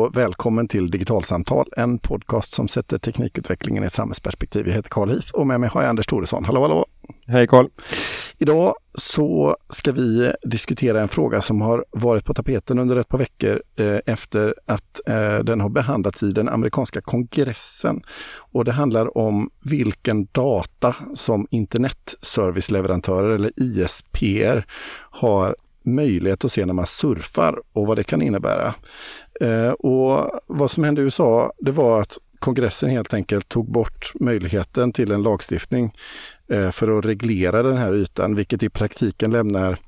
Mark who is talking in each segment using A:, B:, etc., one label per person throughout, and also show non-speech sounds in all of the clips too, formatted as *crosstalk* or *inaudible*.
A: Och välkommen till Digitalsamtal, en podcast som sätter teknikutvecklingen i ett samhällsperspektiv. Jag heter Karl Hif och med mig har jag Anders Thoresson. Hallå, hallå!
B: Hej Karl!
A: Idag så ska vi diskutera en fråga som har varit på tapeten under ett par veckor eh, efter att eh, den har behandlats i den amerikanska kongressen. Och det handlar om vilken data som internetserviceleverantörer eller ISPR har möjlighet att se när man surfar och vad det kan innebära. Eh, och vad som hände i USA, det var att kongressen helt enkelt tog bort möjligheten till en lagstiftning eh, för att reglera den här ytan, vilket i praktiken lämnar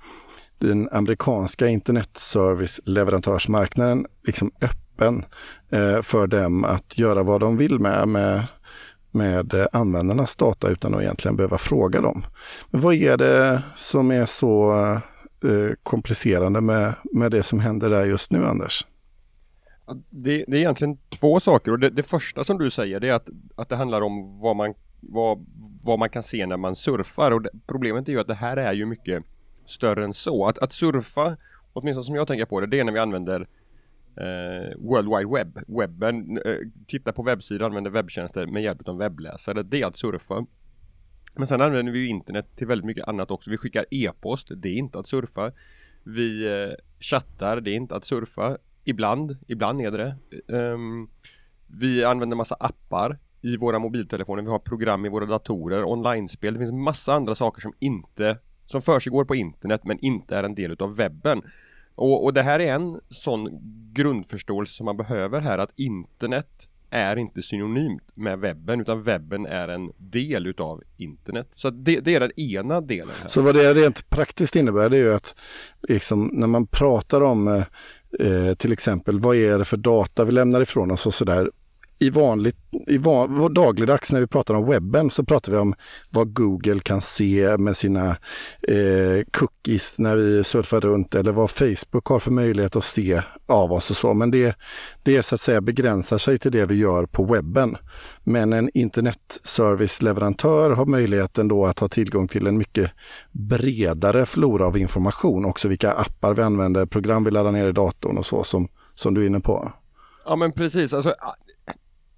A: den amerikanska internetservice-leverantörsmarknaden liksom öppen eh, för dem att göra vad de vill med, med med användarnas data utan att egentligen behöva fråga dem. Men vad är det som är så eh, eh, komplicerande med, med det som händer där just nu, Anders?
B: Det, det är egentligen två saker och det, det, första som du säger det är att, att det handlar om vad man, vad, vad man kan se när man surfar och det, problemet är ju att det här är ju mycket större än så. Att, att surfa, åtminstone som jag tänker på det, det är när vi använder eh, World Wide Web, webben, eh, titta på webbsidor, använder webbtjänster med hjälp av webbläsare, det är att surfa. Men sen använder vi ju internet till väldigt mycket annat också. Vi skickar e-post, det är inte att surfa. Vi eh, chattar, det är inte att surfa. Ibland, ibland är det det. Um, vi använder massa appar i våra mobiltelefoner. Vi har program i våra datorer, online-spel. Det finns massa andra saker som inte som försiggår på internet men inte är en del utav webben. Och, och det här är en sån grundförståelse som man behöver här att internet är inte synonymt med webben utan webben är en del utav internet. Så det, det är den ena delen. Här.
A: Så vad det rent praktiskt innebär det är ju att liksom, när man pratar om eh, eh till exempel vad är det för data vi lämnar ifrån oss och sådär i, vanligt, i van, dagligdags när vi pratar om webben så pratar vi om vad Google kan se med sina eh, cookies när vi surfar runt eller vad Facebook har för möjlighet att se av oss och så. Men det, det så att säga begränsar sig till det vi gör på webben. Men en internetserviceleverantör har möjligheten då att ha tillgång till en mycket bredare flora av information. Också vilka appar vi använder, program vi laddar ner i datorn och så som, som du är inne på.
B: Ja men precis, alltså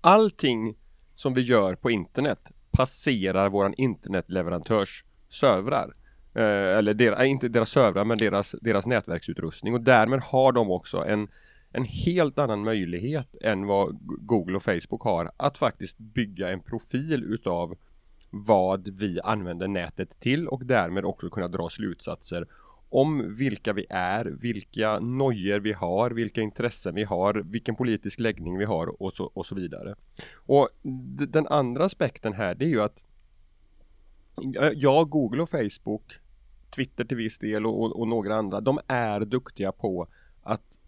B: allting som vi gör på internet passerar våran internetleverantörs servrar. Eh, eller deras, inte deras servrar men deras, deras nätverksutrustning och därmed har de också en, en helt annan möjlighet än vad Google och Facebook har att faktiskt bygga en profil utav vad vi använder nätet till och därmed också kunna dra slutsatser om vilka vi är, vilka nojor vi har, vilka intressen vi har, vilken politisk läggning vi har och så, och så vidare. Och den andra aspekten här det är ju att ja, Google och Facebook, Twitter till viss del och, och, och några andra, de är duktiga på att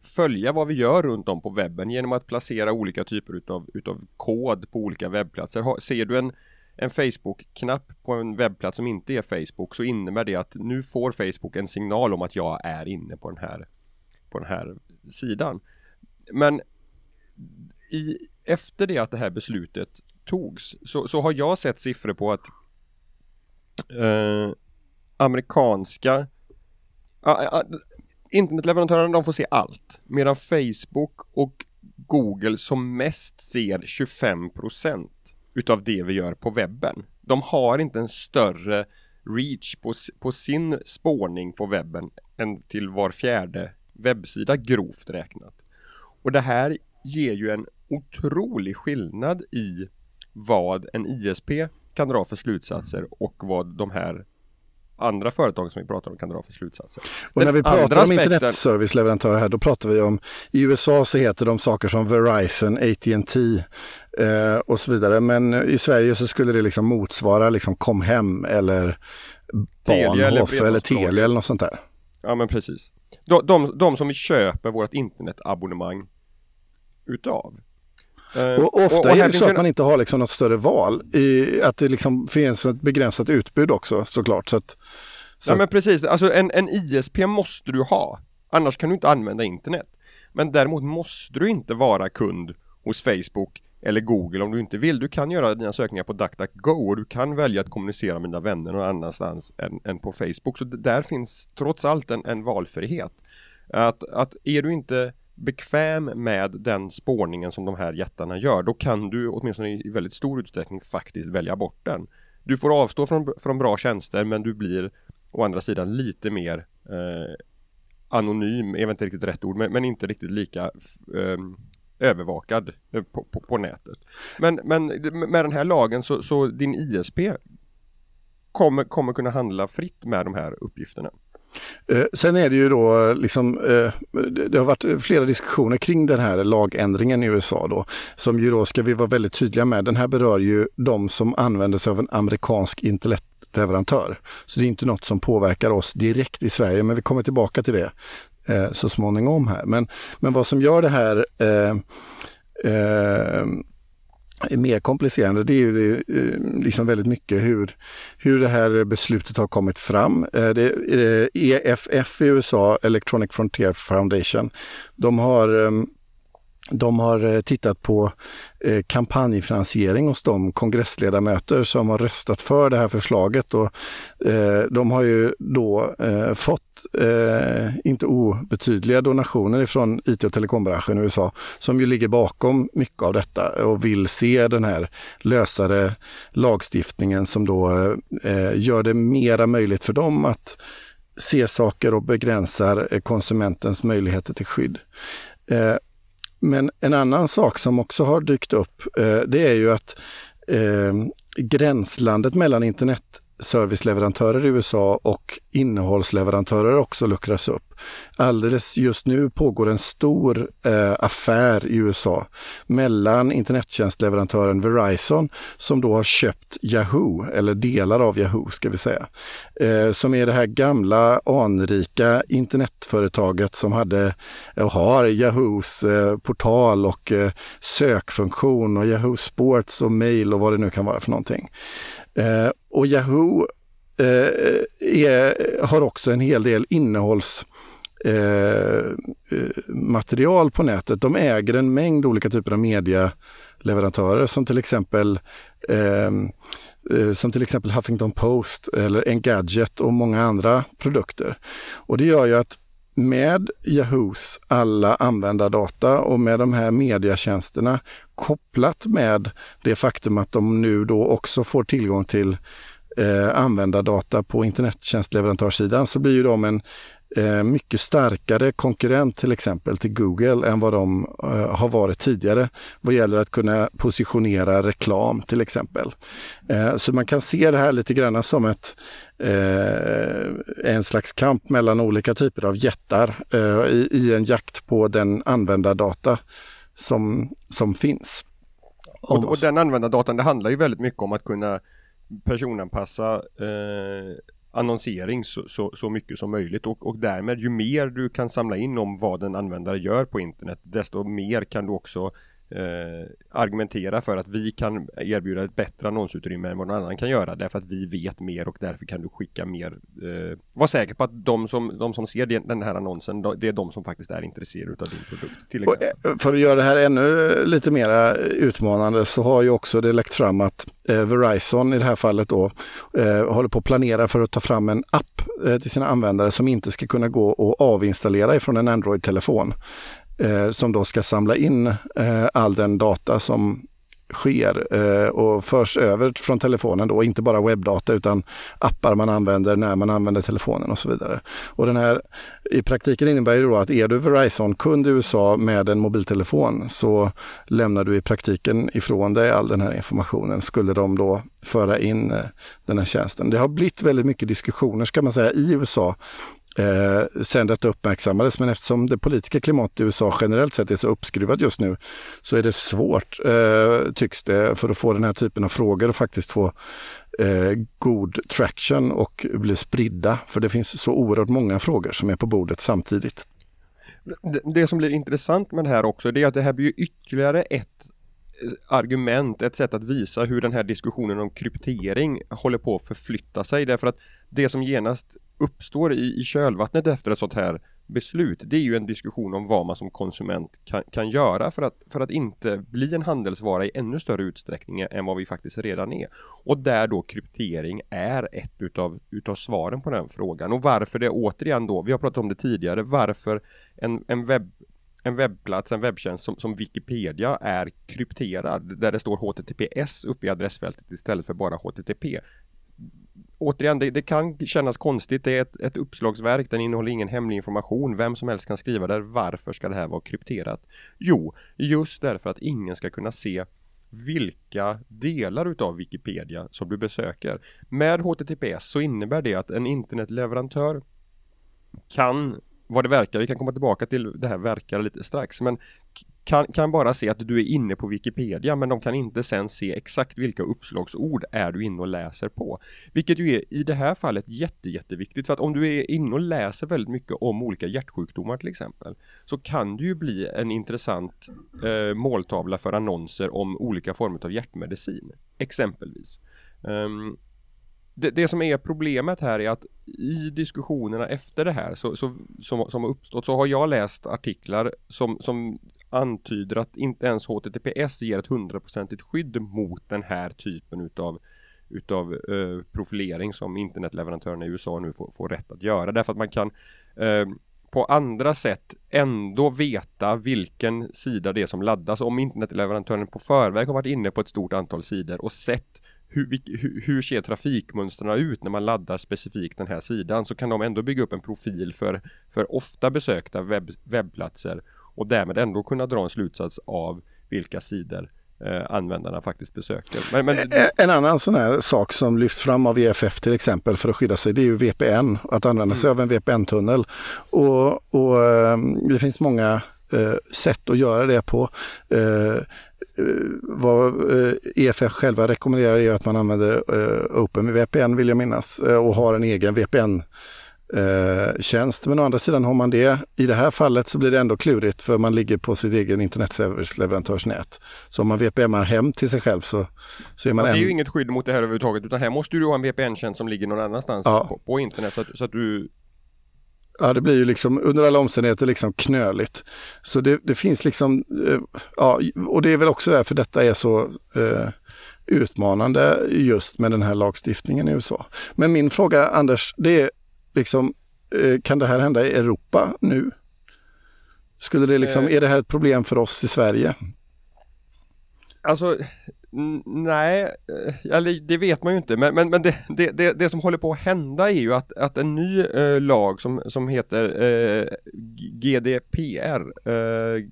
B: följa vad vi gör runt om på webben genom att placera olika typer utav, utav kod på olika webbplatser. Ser du en en Facebook-knapp på en webbplats som inte är Facebook så innebär det att nu får Facebook en signal om att jag är inne på den här, på den här sidan. Men i, efter det att det här beslutet togs så, så har jag sett siffror på att eh, amerikanska ah, ah, internetleverantörerna de får se allt medan Facebook och Google som mest ser 25 procent utav det vi gör på webben. De har inte en större reach på, på sin spårning på webben än till var fjärde webbsida grovt räknat. Och det här ger ju en otrolig skillnad i vad en ISP kan dra för slutsatser och vad de här andra företag som vi pratar om kan dra för slutsatser.
A: Och Den när vi pratar om aspekten... internetserviceleverantörer här, då pratar vi om, i USA så heter de saker som Verizon, AT&T eh, och så vidare. Men i Sverige så skulle det liksom motsvara liksom Comhem eller Bahnhof eller, eller Telia eller något sånt där.
B: Ja men precis. De, de, de som vi köper vårt internetabonnemang utav.
A: Uh, och ofta och, och är det så att man inte har liksom något större val. I, att det liksom finns ett begränsat utbud också såklart. Så att,
B: så ja men precis, alltså en, en ISP måste du ha. Annars kan du inte använda internet. Men däremot måste du inte vara kund hos Facebook eller Google om du inte vill. Du kan göra dina sökningar på DuckDuckGo och du kan välja att kommunicera med dina vänner någon annanstans än, än på Facebook. Så där finns trots allt en, en valfrihet. Att, att är du inte bekväm med den spårningen som de här jättarna gör, då kan du åtminstone i väldigt stor utsträckning faktiskt välja bort den. Du får avstå från, från bra tjänster men du blir å andra sidan lite mer eh, anonym, är väl inte riktigt rätt ord, men, men inte riktigt lika eh, övervakad eh, på, på, på, nätet. Men, men med den här lagen så, så din ISP kommer, kommer kunna handla fritt med de här uppgifterna.
A: Eh, sen är det ju då eh, liksom, eh, det har varit flera diskussioner kring den här lagändringen i USA då, som ju då ska vi vara väldigt tydliga med. Den här berör ju de som använder sig av en amerikansk internetleverantör. Så det är inte något som påverkar oss direkt i Sverige, men vi kommer tillbaka till det så småningom här. Men, men vad som gör det här eh, eh, är mer komplicerande det är ju eh, liksom väldigt mycket hur, hur det här beslutet har kommit fram. Eh, det, eh, EFF i USA, Electronic Frontier Foundation, de har ehm, de har eh, tittat på eh, kampanjfinansiering hos de kongressledamöter som har röstat för det här förslaget. Och, eh, de har ju då fått inte obetydliga donationer från IT och telekombranschen i USA som ju ligger bakom mycket av detta och vill se den här lösare lagstiftningen som då gör det mera möjligt för dem att se saker och begränsar konsumentens möjligheter till skydd. Men en annan sak som också har dykt upp, eh, det är ju att eh, gränslandet mellan internet serviceleverantörer i USA och innehållsleverantörer också luckras upp. Alldeles just nu pågår en stor eh, affär i USA mellan internettjänstleverantören Verizon som då har köpt Yahoo, eller delar av Yahoo ska vi säga, eh, som är det här gamla anrika internetföretaget som hade och har Yahoos eh, portal och eh, sökfunktion och Yahoo Sports och mail och vad det nu kan vara för någonting. Eh, och Yahoo eh, är, har också en hel del innehållsmaterial eh, eh på nätet. De äger en mängd olika typer av medialeverantörer som till exempel ehm, som till exempel Huffington Post eller Engadget och många andra produkter. Och det gör ju att med Yahoos alla användardata och med de här mediatjänsterna kopplat med det faktum att de nu då också får tillgång till eh, användardata på internettjänstleverantörssidan så blir ju de en mycket starkare konkurrent till exempel till Google än vad de eh, har varit tidigare vad gäller att kunna positionera reklam till exempel. Eh, så man kan se det här lite grann som ett, eh, en slags kamp mellan olika typer av jättar eh, i, i, en jakt på den användardata som, som finns.
B: Och, och den användardatan, det handlar ju väldigt mycket om att kunna personanpassa eh, annonsering så, så, så, mycket som möjligt. Och, och därmed ju mer du kan samla in om vad en användare gör på internet desto mer kan du också eh, argumentera för att vi kan erbjuda ett bättre annonsutrymme än vad någon annan kan göra därför att vi vet mer och därför kan du skicka mer. Eh, var säker på att de som, de som ser den här annonsen, det är de som faktiskt är intresserade av din produkt. Till
A: exempel. Eh, för att göra det här ännu lite mer utmanande så har ju också det läckt fram att eh, Verizon i det här fallet då eh, håller på att planera för att ta fram en app eh, till sina användare som inte ska kunna gå och avinstallera ifrån en Android-telefon eh, som då ska samla in eh, all den data som sker eh, och förs över från telefonen då, inte bara webbdata utan appar man använder när man använder telefonen och så vidare. Och den här i praktiken innebär det då att är du Verizon-kund i USA med en mobiltelefon så lämnar du i praktiken ifrån dig all den här informationen skulle de då föra in eh, den här tjänsten. Det har blivit väldigt mycket diskussioner ska man säga i USA eh, sen detta uppmärksammades. Men eftersom det politiska klimatet i USA generellt sett är så uppskruvat just nu så är det svårt, eh, tycks det, för att få den här typen av frågor och faktiskt få eh, god traction och bli spridda. För det finns så oerhört många frågor som är på bordet samtidigt.
B: Det, det som blir intressant med det här också, det är att det här blir ytterligare ett eh, argument, ett sätt att visa hur den här diskussionen om kryptering håller på att förflytta sig därför att det som genast uppstår i, i kölvattnet efter ett sånt här beslut det är ju en diskussion om vad man som konsument kan, kan göra för att, för att inte bli en handelsvara i ännu större utsträckning än vad vi faktiskt redan är. Och där då kryptering är ett utav, utav svaren på den frågan och varför det återigen då, vi har pratat om det tidigare, varför en, en webb en webbplats, en webbtjänst som, som Wikipedia är krypterad där det står HTTPS uppe i adressfältet istället för bara HTTP återigen, det, det, kan kännas konstigt. Det är ett, ett uppslagsverk, den innehåller ingen hemlig information. Vem som helst kan skriva där. Varför ska det här vara krypterat? Jo, just därför att ingen ska kunna se vilka delar utav Wikipedia som du besöker. Med HTTPS så innebär det att en internetleverantör kan vad det verkar, vi kan komma tillbaka till det här verkar lite strax, men kan, kan bara se att du är inne på Wikipedia men de kan inte sen se exakt vilka uppslagsord är du inne och läser på. Vilket ju är i det här fallet jätte, jätteviktigt för att om du är inne och läser väldigt mycket om olika hjärtsjukdomar till exempel så kan du ju bli en intressant eh, måltavla för annonser om olika former av hjärtmedicin exempelvis. Um, det, det, som är problemet här är att i diskussionerna efter det här så, så, som, som har uppstått så har jag läst artiklar som, som antyder att inte ens HTTPS ger ett hundraprocentigt skydd mot den här typen utav utav eh, profilering som internetleverantörerna i USA nu får, får, rätt att göra. Därför att man kan eh, på andra sätt ändå veta vilken sida det är som laddas. Om internetleverantören på förväg har varit inne på ett stort antal sidor och sett hur, hur, hur ser trafikmönstren ut när man laddar specifikt den här sidan så kan de ändå bygga upp en profil för, för ofta besökta webb, webbplatser och därmed ändå kunna dra en slutsats av vilka sidor eh, användarna faktiskt besöker.
A: Men, men... En annan sån här sak som lyfts fram av EFF till exempel för att skydda sig, det är ju VPN, att använda sig mm. av en VPN-tunnel. Och, och eh, det finns många eh, sätt att göra det på. Eh, vad EFF själva rekommenderar är att man använder OpenVPN vill jag minnas och har en egen VPN eh, tjänst. Men å andra sidan har man det. I det här fallet så blir det ändå klurigt för man ligger på sitt egen internetleverantörsnät. Så om man VPNar hem till sig själv så, så är man...
B: Ja, det är ju inget skydd mot det här överhuvudtaget utan här måste du ha en VPN-tjänst som ligger någon annanstans ja. på, på, internet så att, så att du
A: Ja, det blir ju liksom under alla omständigheter liksom knöligt. Så det, det finns liksom, eh, ja, och det är väl också därför detta är så eh, utmanande just med den här lagstiftningen i USA. Men min fråga Anders, det är liksom, eh, kan det här hända i Europa nu? Skulle det liksom, eh. är det här ett problem för oss i Sverige?
B: Alltså, nej, eh, eller det vet man ju inte, men, men, men det, det, det, det, som håller på att hända är ju att, att en ny eh, lag som, som heter eh, GDPR, eh,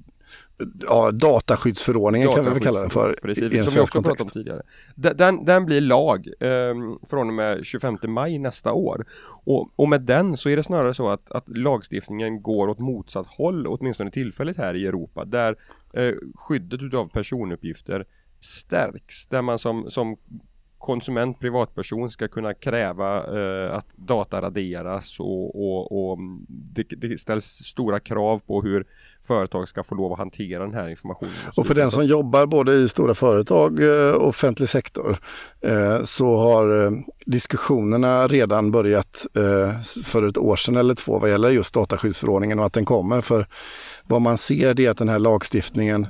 A: ja, dataskyddsförordningen kan vi väl kalla den för.
B: Precis, i en som vi också pratat om tidigare. Den, den blir lag eh, från och med 25 maj nästa år. Och, och med den så är det snarare så att, att lagstiftningen går åt motsatt håll, åtminstone tillfälligt här i Europa, där eh, skyddet utav personuppgifter stärks. Där man som, som konsument, privatperson ska kunna kräva eh, att data raderas och, och, och mm, det, det, ställs stora krav på hur företag ska få lov att hantera den här informationen.
A: Och för den som jobbar både i stora företag eh, och offentlig sektor eh, så har eh, diskussionerna redan börjat eh, för ett år sedan eller två vad gäller just dataskyddsförordningen och att den kommer. För vad man ser det är att den här lagstiftningen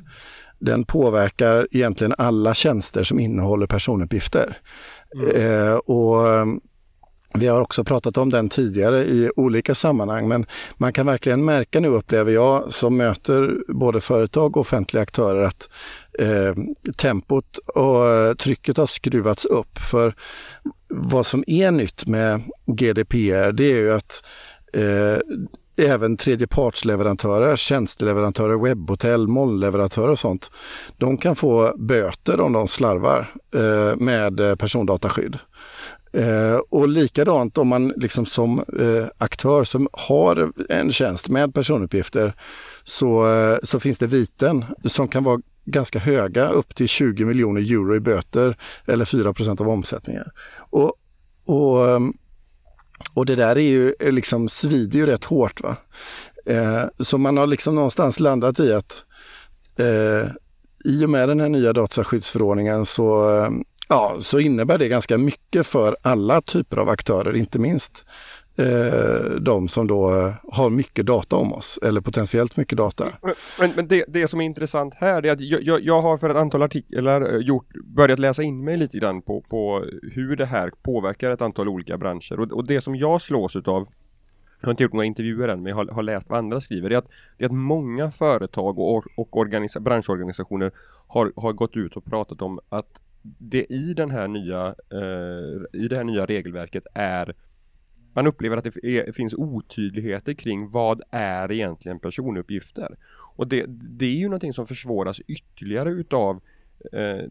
A: den påverkar egentligen alla tjänster som innehåller personuppgifter. Mm. Eh, och mm, vi har också pratat om den tidigare i olika sammanhang men man kan verkligen märka nu upplever jag som möter både företag och offentliga aktörer att eh, tempot och trycket har skruvats upp. För vad som är nytt med GDPR det är ju att eh, även tredjepartsleverantörer, tjänsteleverantörer, webbhotell, molnleverantörer och sånt. De kan få böter om de slarvar eh, med persondataskydd. Eh, och likadant om man liksom som eh, aktör som har en tjänst med personuppgifter så, eh, så finns det viten som kan vara ganska höga, upp till 20 miljoner euro i böter eller 4% av omsättningen. Och, och ehm, och det där är ju eh, liksom svider ju rätt hårt. Va? Eh, så man har liksom någonstans landat i att eh, i och med den här nya dataskyddsförordningen så, eh, ja, så innebär det ganska mycket för alla typer av aktörer, inte minst Eh, de som då eh, har mycket data om oss eller potentiellt mycket data.
B: Men, men det, det som är intressant här är att jag, jag har för ett antal artiklar eh, gjort, börjat läsa in mig lite grann på, på hur det här påverkar ett antal olika branscher och, och det som jag slås utav jag har inte gjort några intervjuer än, men jag har, har läst vad andra skriver, det är att, det är att många företag och, och organisa, branschorganisationer har, har gått ut och pratat om att det i den här nya, eh, i det här nya regelverket är man upplever att det är, e-, finns otydligheter kring vad är egentligen personuppgifter. Och det, det är ju någonting som försvåras ytterligare utav eh,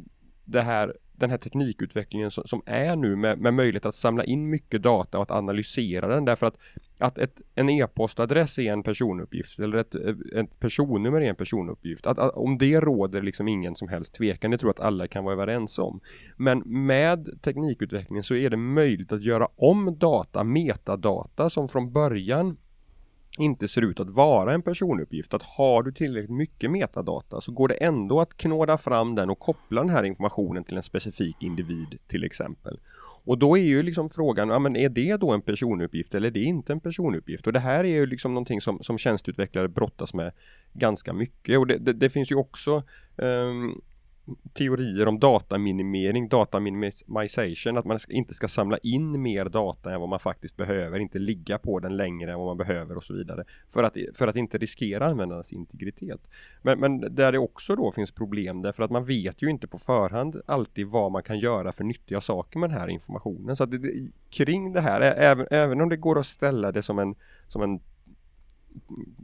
B: det här den här teknikutvecklingen som, som är nu med, med, möjlighet att samla in mycket data och att analysera den därför att, att ett, en e-postadress är en personuppgift eller ett, ett personnummer är en personuppgift. Att, att, om det råder liksom ingen som helst tvekan, det tror jag att alla kan vara överens om. Men med teknikutvecklingen så är det möjligt att göra om data, metadata som från början inte ser ut att vara en personuppgift. Att har du tillräckligt mycket metadata så går det ändå att knåda fram den och koppla den här informationen till en specifik individ till exempel. Och då är ju liksom frågan, ja men är det då en personuppgift eller är det inte en personuppgift? Och det här är ju liksom någonting som, som tjänsteutvecklare brottas med ganska mycket och det, det, det finns ju också um, teorier om dataminimering, dataminimization, att man inte ska samla in mer data än vad man faktiskt behöver, inte ligga på den längre än vad man behöver och så vidare. För att, för att inte riskera användarnas integritet. Men, men där det också då finns problem därför att man vet ju inte på förhand alltid vad man kan göra för nyttiga saker med den här informationen. Så att det, kring det här, även, även om det går att ställa det som en, som en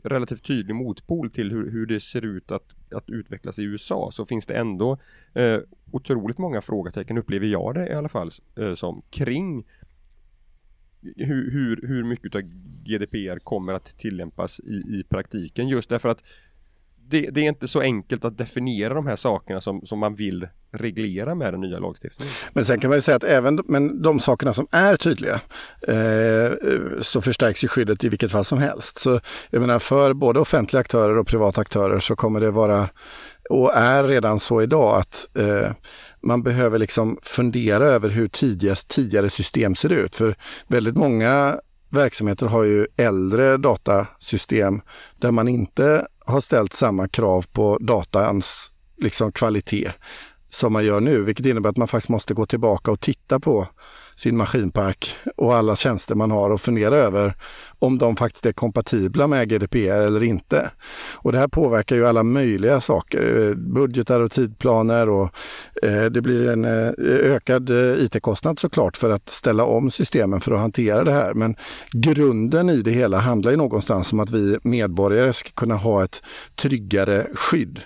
B: relativt tydlig motpol till hur, hur det ser ut att, att utvecklas i USA så finns det ändå eh, otroligt många frågetecken upplever jag det i alla fall eh, som kring hur, hur, hur mycket av GDPR kommer att tillämpas i, i praktiken. Just därför att det, det, är inte så enkelt att definiera de här sakerna som, som man vill reglera med den nya lagstiftningen.
A: Men sen kan man ju säga att även men de sakerna som är tydliga eh, så förstärks ju skyddet i vilket fall som helst. Så jag menar för både offentliga aktörer och privata aktörer så kommer det vara och är redan så idag att eh, man behöver liksom fundera över hur tidigast, tidigare system ser ut. För väldigt många verksamheter har ju äldre datasystem där man inte har ställt samma krav på datans liksom, kvalitet som man gör nu, vilket innebär att man faktiskt måste gå tillbaka och titta på sin maskinpark och alla tjänster man har och fundera över om de faktiskt är kompatibla med GDPR eller inte. Och det här påverkar ju alla möjliga saker, eh, budgetar och tidplaner och eh, det blir en eh, ökad IT-kostnad såklart för att ställa om systemen för att hantera det här. Men grunden i det hela handlar ju någonstans om att vi medborgare ska kunna ha ett tryggare skydd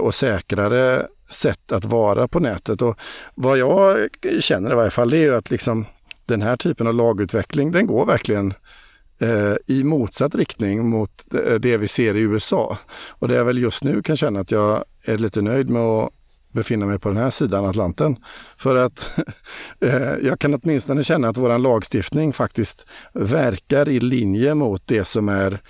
A: och säkrare sätt att vara på nätet. Och vad jag känner i varje fall, det är att liksom den här typen av lagutveckling, den går verkligen eh, i motsatt riktning mot eh, det vi ser i USA. Och det är väl just nu kan känna att jag är lite nöjd med att befinna mig på den här sidan Atlanten. För att *laughs* eh, jag kan åtminstone känna att vår lagstiftning faktiskt verkar i linje mot det som är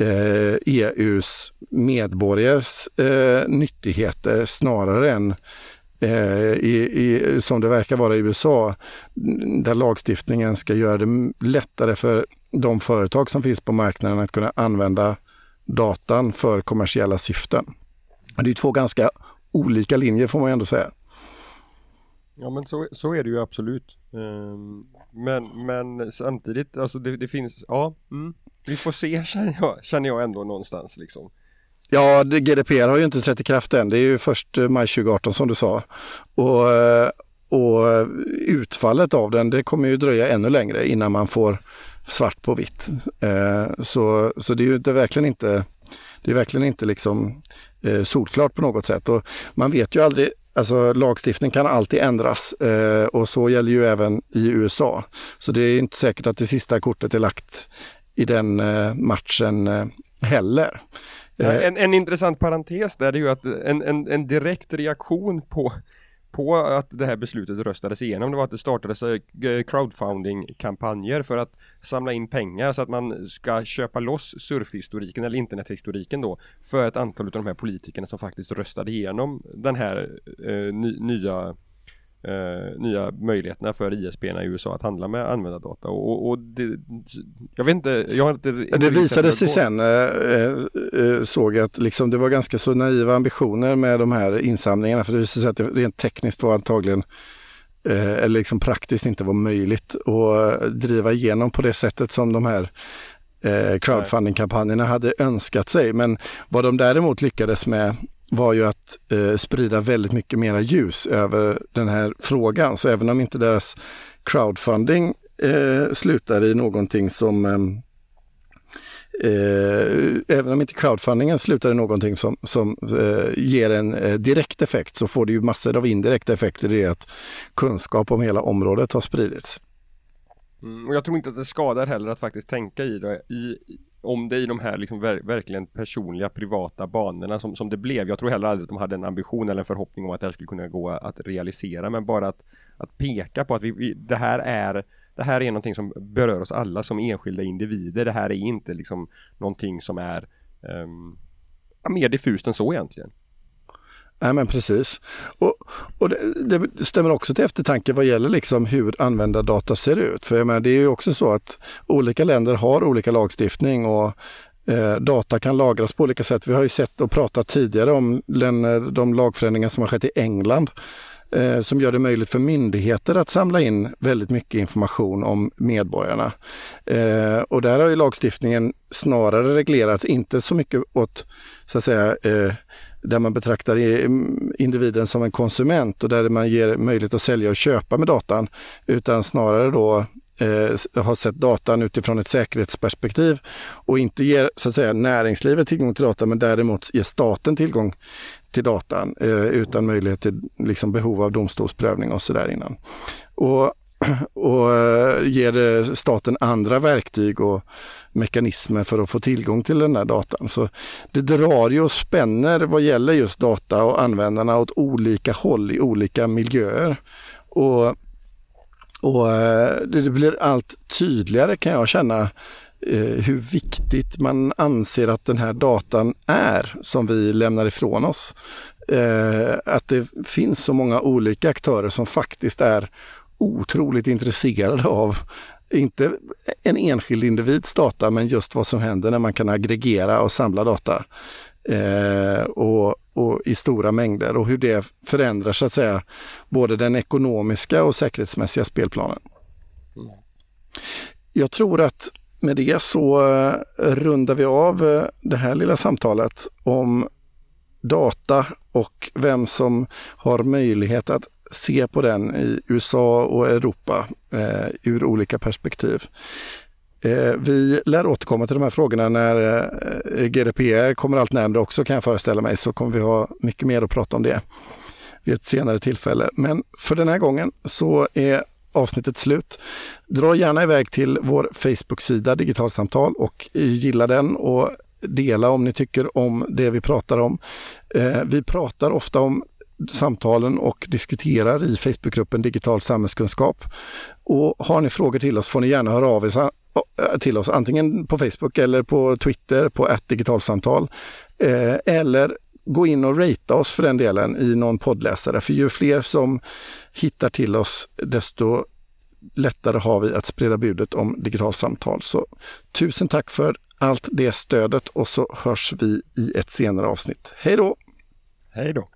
A: eh, EUs medborgares eh, nyttigheter snarare än eh, i, i, som det verkar vara i USA, där lagstiftningen ska göra det lättare för de företag som finns på marknaden att kunna använda datan för kommersiella syften. Det är två ganska olika linjer får man ändå säga.
B: Ja men så, så är det ju absolut. Ehm, men, men samtidigt, alltså det, det finns, ja, mm, vi får se *laughs* känner jag, känner jag ändå någonstans liksom.
A: Ja, det, GDPR har ju inte trätt i kraft än. Det är ju först eh, maj 2018 som du sa. Och, eh, och eh, utfallet av den, det kommer ju dröja ännu längre innan man får svart på vitt. Så, så det är ju inte, verkligen inte det är verkligen inte liksom solklart på något sätt. Och man vet ju aldrig, alltså lagstiftning kan alltid ändras och så gäller ju även i USA. Så det är inte säkert att det sista kortet är lagt i den eh, matchen eh, heller.
B: Ja, en, en intressant parentes där är ju att en, en, en direkt reaktion på på att det här beslutet röstades igenom det var att det startades eh, crowdfunding-kampanjer för att samla in pengar så att man ska köpa loss surfhistoriken eller internethistoriken då för ett antal av de här politikerna som faktiskt röstade igenom den här eh, ny, nya eh, nya möjligheterna för ISP i USA att handla med användardata. Och, och det, jag vet inte, jag har inte...
A: Det visade sig sen, eh, eh, eh, såg att liksom det var ganska så naiva ambitioner med de här insamlingarna för det visade sig att det rent tekniskt var antagligen eh, eller liksom praktiskt inte var möjligt att driva igenom på det sättet som de här eh, crowdfunding-kampanjerna hade önskat sig. Men vad de däremot lyckades med var ju att eh, sprida väldigt mycket mera ljus över den här frågan. Så även om inte deras crowdfunding eh, slutar i någonting som ehm, eh, även om inte crowdfundingen slutar i någonting som, som eh, ger en eh, direkt effekt så får det ju massor av indirekta effekter i det att kunskap om hela området har spridits.
B: Mm, och jag tror inte att det skadar heller att faktiskt tänka i det, i, om det i de här liksom ver verkligen personliga privata banorna som, som det blev. Jag tror heller aldrig att de hade en ambition eller en förhoppning om att det här skulle kunna gå att realisera men bara att, att peka på att vi, vi, det här är det här är någonting som berör oss alla som enskilda individer. Det här är inte liksom någonting som är um, mer diffust än så egentligen.
A: Nej men precis. Och, och det, det, stämmer också till eftertanke vad gäller liksom hur användardata ser ut. För jag menar, det är ju också så att olika länder har olika lagstiftning och eh, data kan lagras på olika sätt. Vi har ju sett och pratat tidigare om den, de lagförändringar som har skett i England eh, som gör det möjligt för myndigheter att samla in väldigt mycket information om medborgarna. Eh, och där har ju lagstiftningen snarare reglerats, inte så mycket åt så att säga eh, där man betraktar individen som en konsument och där man ger möjlighet att sälja och köpa med datan, utan snarare då eh, har sett datan utifrån ett säkerhetsperspektiv och inte ger så att säga, näringslivet tillgång till data men däremot ger staten tillgång till datan eh, utan möjlighet till liksom, behov av domstolsprövning och sådär innan. Och, *clears throat* och eh, ger staten andra verktyg och mekanismer för att få tillgång till den här datan. Så det drar ju och spänner vad gäller just data och användarna åt olika håll i olika miljöer. Och och eh, det blir allt tydligare kan jag känna eh, hur viktigt man anser att den här datan är som vi lämnar ifrån oss. Att det finns så många olika aktörer som faktiskt är otroligt intresserade av inte en enskild individs data, men just vad som händer när man kan aggregera och samla data. Eh, och, och, i stora mängder och hur det förändrar så att säga både den ekonomiska och säkerhetsmässiga spelplanen. Jag tror att med det så eh, rundar vi av eh, det här lilla samtalet om data och vem som har möjlighet att se på den i USA och Europa eh, ur olika perspektiv. Eh, vi lär återkomma till de här frågorna när eh, GDPR kommer allt närmare också kan jag föreställa mig, så kommer vi ha mycket mer att prata om det vid ett senare tillfälle. Men för den här gången så är avsnittet slut. Dra gärna iväg till vår Facebook-sida Digitalsamtal och gilla den och dela om ni tycker om det vi pratar om. Eh, vi pratar ofta om samtalen och diskuterar i Facebookgruppen Digital samhällskunskap. Och har ni frågor till oss får ni gärna höra av er eh, till oss antingen på Facebook eller på Twitter på digitalsamtal. Eh, eller gå in och ratea oss för den delen i någon poddläsare. För ju fler som hittar till oss desto lättare har vi att sprida budet om digitalsamtal. Så tusen tack för allt det stödet och så hörs vi i ett senare avsnitt. Hej då!
B: Hej då!